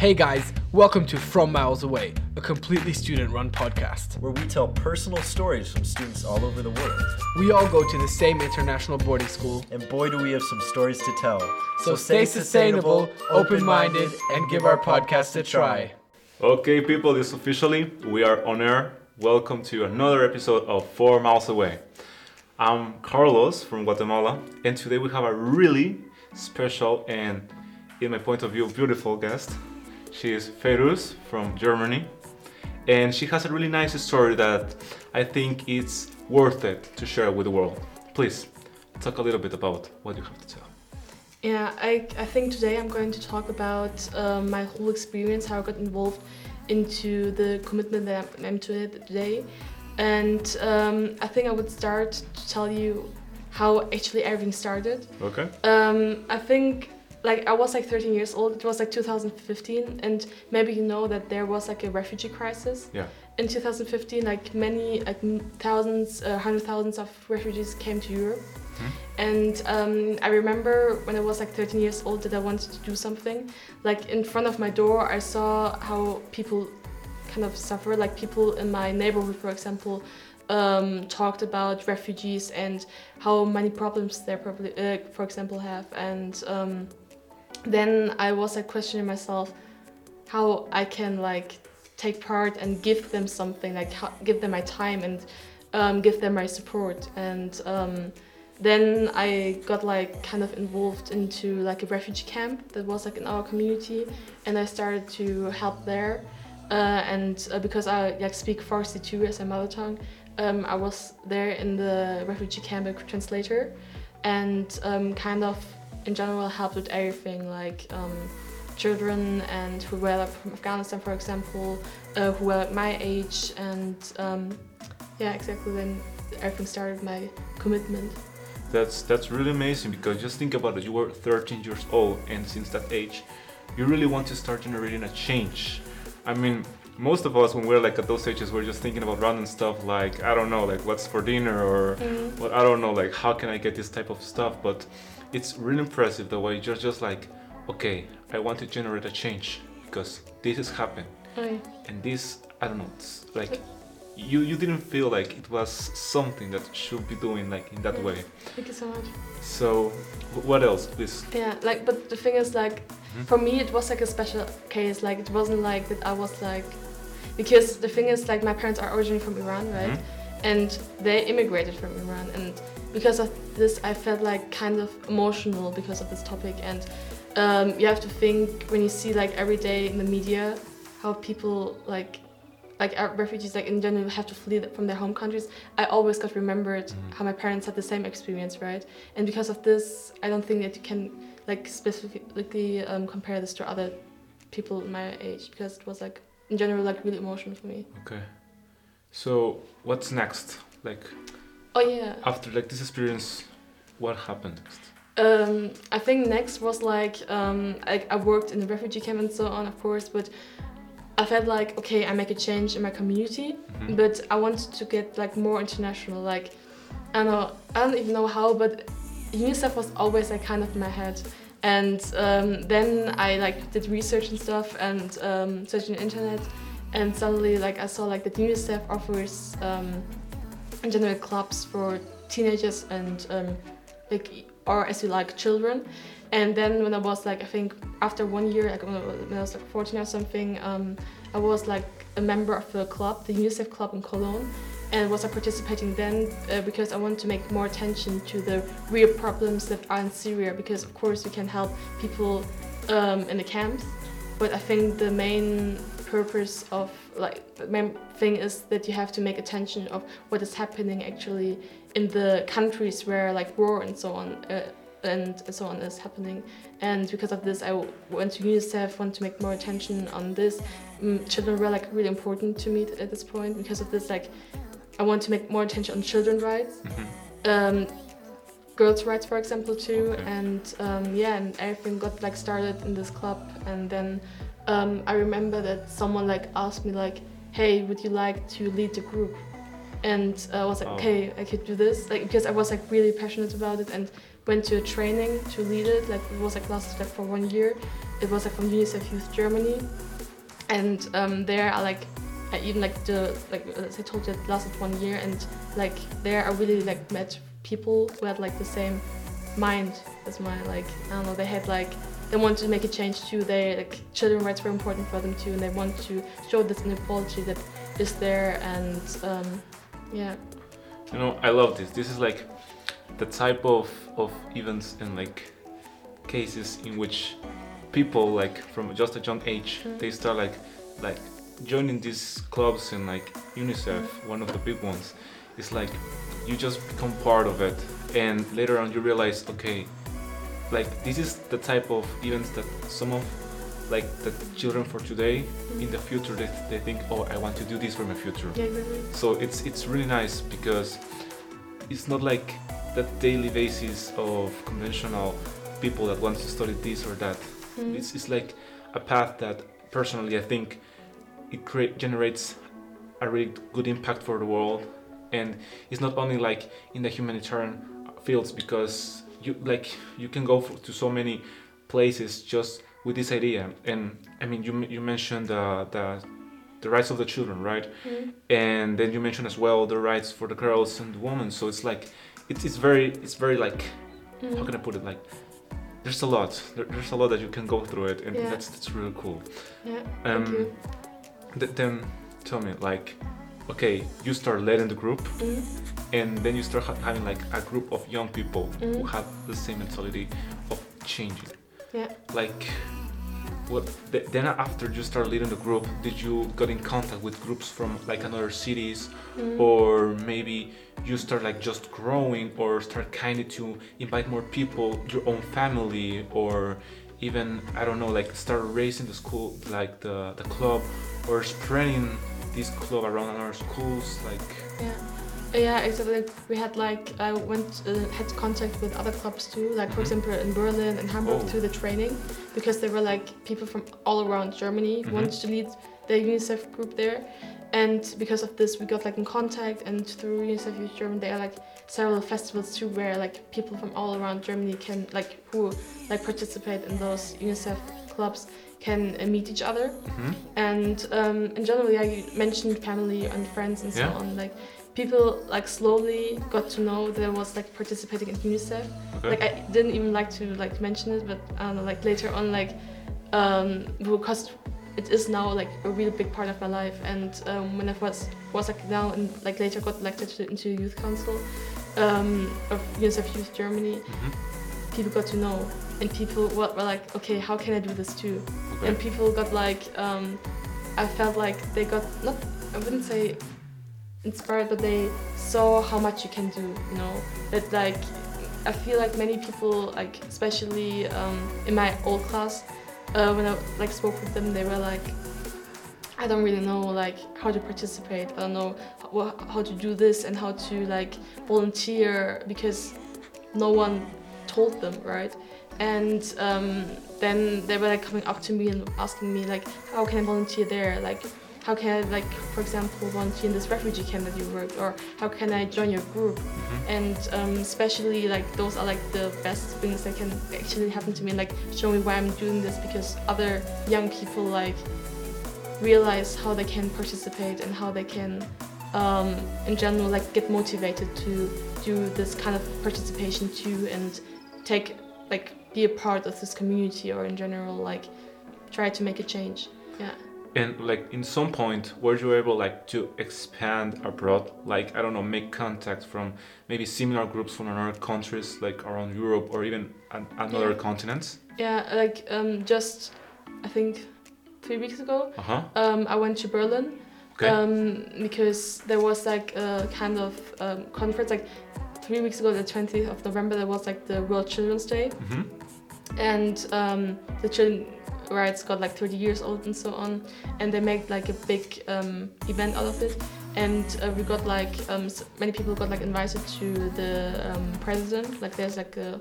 Hey guys, welcome to From Miles Away, a completely student run podcast. where we tell personal stories from students all over the world. We all go to the same international boarding school, And boy, do we have some stories to tell. so stay sustainable, open minded, and give our podcast a try. Okay, people, this officially we are on air. Welcome to another episode of From Miles Away. I'm Carlos from Guatemala, and today we have a really special and, in my point of view, beautiful guest. She is Feruz from Germany, and she has a really nice story that I think it's worth it to share with the world. Please talk a little bit about what you have to tell. Yeah, I, I think today I'm going to talk about um, my whole experience, how I got involved into the commitment that I'm, to it today. And um, I think I would start to tell you how actually everything started. Okay. Um, I think like I was like 13 years old. It was like 2015, and maybe you know that there was like a refugee crisis Yeah. in 2015. Like many, like thousands, uh, hundred thousands of refugees came to Europe. And um, I remember when I was like 13 years old that I wanted to do something. Like in front of my door, I saw how people kind of suffer. Like people in my neighborhood, for example, um, talked about refugees and how many problems they probably, uh, for example, have. And um, then I was like questioning myself how I can like take part and give them something, like give them my time and um, give them my support. And um, then I got like kind of involved into like a refugee camp that was like in our community, and I started to help there. Uh, and uh, because I like speak Farsi too as a mother tongue, um, I was there in the refugee camp as a translator, and um, kind of in general helped with everything like um, children and who were from Afghanistan, for example, uh, who were my age, and um, yeah, exactly. Then everything started my commitment. That's that's really amazing because just think about it. You were 13 years old, and since that age, you really want to start generating a change. I mean, most of us when we're like at those ages, we're just thinking about random stuff like I don't know, like what's for dinner or what I don't know, like how can I get this type of stuff. But it's really impressive the way you're just like, okay, I want to generate a change because this has happened, yeah. and this I don't know, it's like. You, you didn't feel like it was something that should be doing like in that Yeah. way. Thank you so much. So, what else, please? Yeah, like, but the thing is, like, Mhm. for me, it was like a special case. Like, it wasn't like that I was like, because the thing is, like, my parents are originally from Iran, right? Mhm. And they immigrated from Iran, and because of this, I felt like kind of emotional because of this topic. And um, you have to think when you see like every day in the media how people like. Like uh, refugees, like in general, have to flee from their home countries. I always got remembered Mhm. how my parents had the same experience, right? And because of this, I don't think that you can like specifically um, compare this to other people my age because it was like in general like really emotional for me. Okay. So, what's next? Like, Oh yeah. after like this experience, what happened next? Um, I think next was like um, I, I worked in the refugee camp and so on, of course, but I felt like okay, I make a change in my community, Mhm. but I wanted to get like more international. Like I don't know, I don't even know how, but UNICEF was always like kind of in my head. And um, then I like did research and stuff and um, searched on the internet, and suddenly like I saw like that UNICEF offers um, general clubs for teenagers and um, like or as you like children. And then when I was like I think after one year, like when I was, when I was like 14 or something, um, I was like a member of the club, the UNICEF club in Cologne, and was I participating then uh, because I wanted to make more attention to the real problems that are in Syria. Because of course we can help people um, in the camps, but I think the main purpose of like the main thing is that you have to make attention of what is happening actually in the countries where like war and so on uh, and so on is happening and because of this I went to unicef want to make more attention on this mm, children were like really important to me at this point because of this like i want to make more attention on children's rights Mhm. um, girls' rights, for example, too. Okay. And um, yeah, and everything got like started in this club. And then um, I remember that someone like asked me like, "Hey, would you like to lead the group?" And uh, I was like, Oh. "Okay, I could do this." Like because I was like really passionate about it and went to a training to lead it. Like it was like lasted like for one year. it was like from UNICEF Youth Germany, and um, there I like I even like the like as I told you it lasted one year, and like there I really like met people who had like the same mind as mine. Like I don't know, they had like they wanted to make a change too. They like children rights were important for them too, and they want to show this inequality that is there. And um, yeah, You know, I love this. This is like the type of of events and like cases in which people like from just a young age Mm. they start like like joining these clubs and like UNICEF, one of the big ones. It's like you just become part of it, and later on you realize, okay, like this is the type of events that some of like the children for today in the future they, they think oh i want to do this for my future yeah, exactly. so it's it's really nice because it's not like that daily basis of conventional people that want to study this or that. Mhm. It's, it's like a path that personally I think it create, generates a really good impact for the world, and it's not only like in the humanitarian fields because you like you can go for, to so many places just with this idea. And I mean you you mentioned the the the rights of the children, right? Mhm. and then you mentioned as well the rights for the girls and the women so it's like it's, it's very it's very like how Mhm. can i put it like there's a lot there, there's a lot that you can go through it and Yeah. that's that's really cool Yeah, um thank you. th- then tell me like okay you start leading the group Mhm. and then you start ha- having like a group of young people who Mhm. have the same mentality of changing Yeah. like what th- then after you start leading the group did you got in contact with groups from like another cities Mhm. or maybe you start like just growing or start kind of to invite more people your own family or even i don't know like start raising the school like the, the club or spreading this club around other schools like Yeah, yeah, exactly. We had like I went uh, had contact with other clubs too, like for Mhm. example in Berlin and Hamburg Oh. through the training, because there were like people from all around Germany who Mhm. wanted to lead the UNICEF group there, and because of this we got like in contact, and through UNICEF Youth Germany there are like several festivals too where like people from all around Germany can like who like participate in those UNICEF clubs can uh, meet each other Mhm. and um, in general yeah you mentioned family and friends and so Yeah. on like people like slowly got to know that I was like participating in UNICEF okay like I didn't even like to like mention it but I don't know like later on like um, because it is now like a really big part of my life. And um, when I was was like now and like later got elected to, into youth council um, of UNICEF Youth Germany Mhm. people got to know. And people were, were like okay how can I do this too? Okay. And people got like um, I felt like they got not I wouldn't say inspired but they saw how much you can do you know? That like I feel like many people like especially um, in my old class uh, when I like spoke with them they were like I don't really know like how to participate. I don't know how, to do this and how to like volunteer because no one told them right? And um, then they were like coming up to me and asking me like how can i volunteer there? Like how can i like for example volunteer in this refugee camp that you worked or how can i join your group? Mhm. and um, especially like those are like the best things that can actually happen to me like show me why i'm doing this because other young people like realize how they can participate and how they can um, in general like get motivated to do this kind of participation too and take like be a part of this community or in general like try to make a change. Yeah and like in some point were you able like to expand abroad? Like i don't know make contact from maybe similar groups from other countries like around europe or even an, another Yeah. continents? Yeah like um, just i think three weeks ago uh-huh. um, i went to berlin okay. um, because there was like a kind of um, conference like three weeks ago the 20th of november there was like the world children's day. Hmm and um, the children rights got like 30 years old and so on and they made like a big um, event out of it. And uh, we got like um, many people got like invited to the um, president. Like there's like a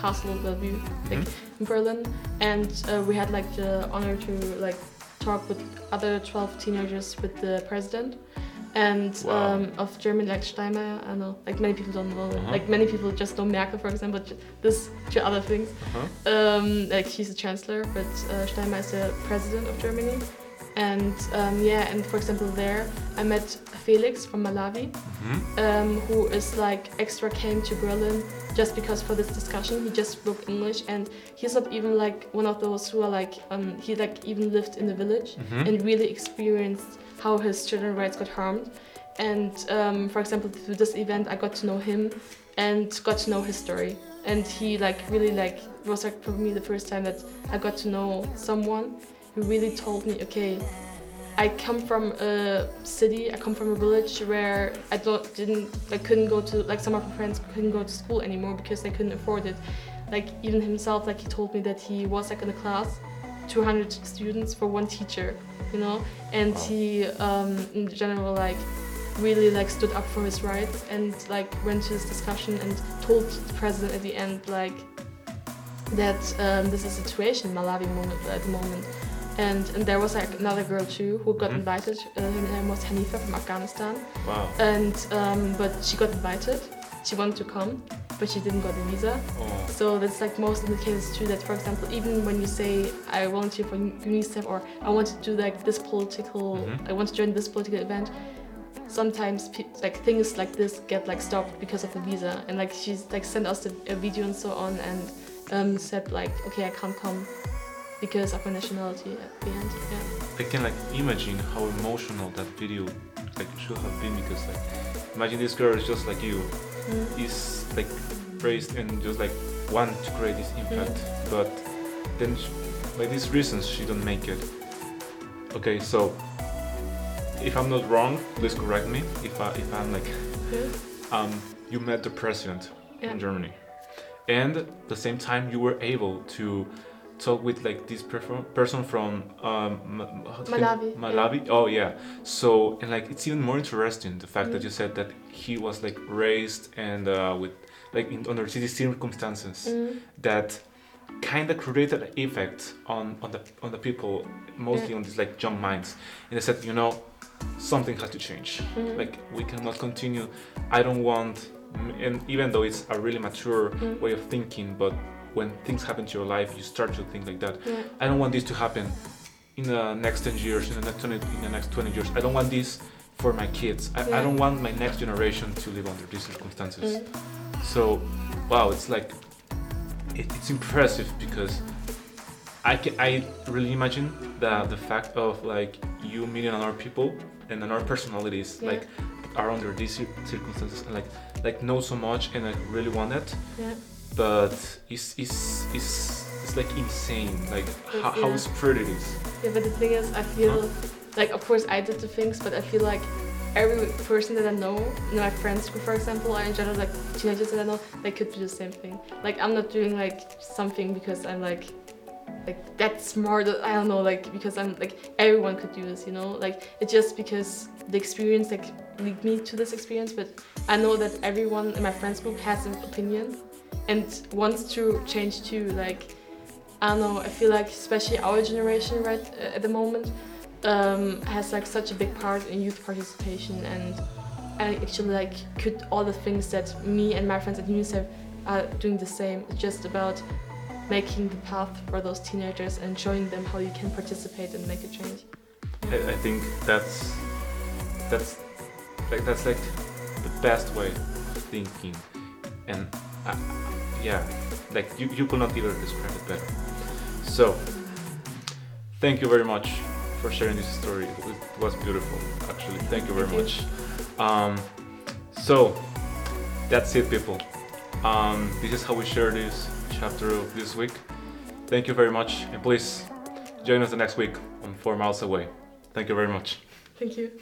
castle Bellevue like Mhm. in Berlin. And uh, we had like the honor to like talk with other 12 teenagers with the president and Wow. um, of German like Steinmeier. I don't know, like many people don't know. Uh-huh. Like many people just know Merkel, for example. This two other things. Uh-huh. Um, like she's a chancellor, but uh, Steinmeier is the president of Germany. And um, yeah, and for example, there I met Felix from Malawi, Mhm. um, who is like extra came to Berlin just because for this discussion. He just spoke English, and he's not even like one of those who are like um, he like even lived in the village Mhm. and really experienced how his children's rights got harmed. And um, for example, through this event, I got to know him and got to know his story. And he like really like was like for me the first time that I got to know someone who really told me, okay, I come from a city, I come from a village where I don't didn't I couldn't go to like some of my friends couldn't go to school anymore because they couldn't afford it. Like even himself, like he told me that he was like in a class, 200 students for one teacher, you know, and he um, in general like really like stood up for his rights and like went to this discussion and told the president at the end like that um, this is a situation in Malawi moment at the moment. And, and there was like another girl too who got Mhm. invited. Uh, her name was Hanifa from Afghanistan, Wow. and um, but she got invited. She wanted to come, but she didn't got a visa. Oh. So that's like most of the cases too. That for example, even when you say I volunteer for UNICEF or I want to do like this political, Mhm. I want to join this political event. Sometimes pe- like things like this get like stopped because of the visa, and like she's like sent us a, a video and so on, and um, said like okay I can't come because of my nationality at the end. Yeah. I can like imagine how emotional that video like should have been because like imagine this girl is just like you Mm. is like raised and just like want to create this impact but then sh by these reasons she don't make it okay so if i'm not wrong please correct me if i if i'm like Yeah. um you met the president Yeah. in germany and at the same time you were able to talk with like this perfor- person from um, Ma- how do you- Malawi, yeah. Oh yeah. So and like it's even more interesting the fact that Mhm. you said that he was like raised and uh, with like in, under these circumstances Mm. that kind of created an effect on on the on the people mostly Yeah. on these like young minds and they said you know something has to change Mhm. like we cannot continue i don't want and even though it's a really mature Mm. way of thinking but when things happen to your life you start to think like that Yeah. i don't want this to happen in the next 10 years in the next 20 in the next 20 years i don't want this for my kids i, I don't want my next generation to live under these circumstances Mm. so wow it's like it, it's impressive because I can I really imagine the the fact of like you meeting other people and other personalities Yeah. like are under these circumstances and like like know so much and like really want it Yeah. But it's it's it's, it's like insane like how, how Yeah. spread it is Yeah, but the thing is, I feel like, of course, I did the things, but I feel like every person that I know, my friends group, for example, or in general, like teenagers that I know, they could do the same thing. Like, I'm not doing like something because I'm like, like that smart. I don't know, like because I'm like everyone could do this, you know. Like it's just because the experience like lead me to this experience, but I know that everyone in my friends group has an opinion and wants to change too. Like I don't know. I feel like especially our generation right uh, at the moment um, has like such a big part in youth participation, and I actually like could all the things that me and my friends at UNICEF are doing the same. It's just about making the path for those teenagers and showing them how you can participate and make a change. I, I think that's that's like that's like the best way of thinking, and uh, yeah, like you, you could not even describe it better. So, thank you very much for sharing this story. It was, beautiful, actually. Thank you very much. Um, so, that's it, people. Um, this is how we share this chapter of this week. Thank you very much, and please join us the next week on From Miles Away. Thank you very much. Thank you.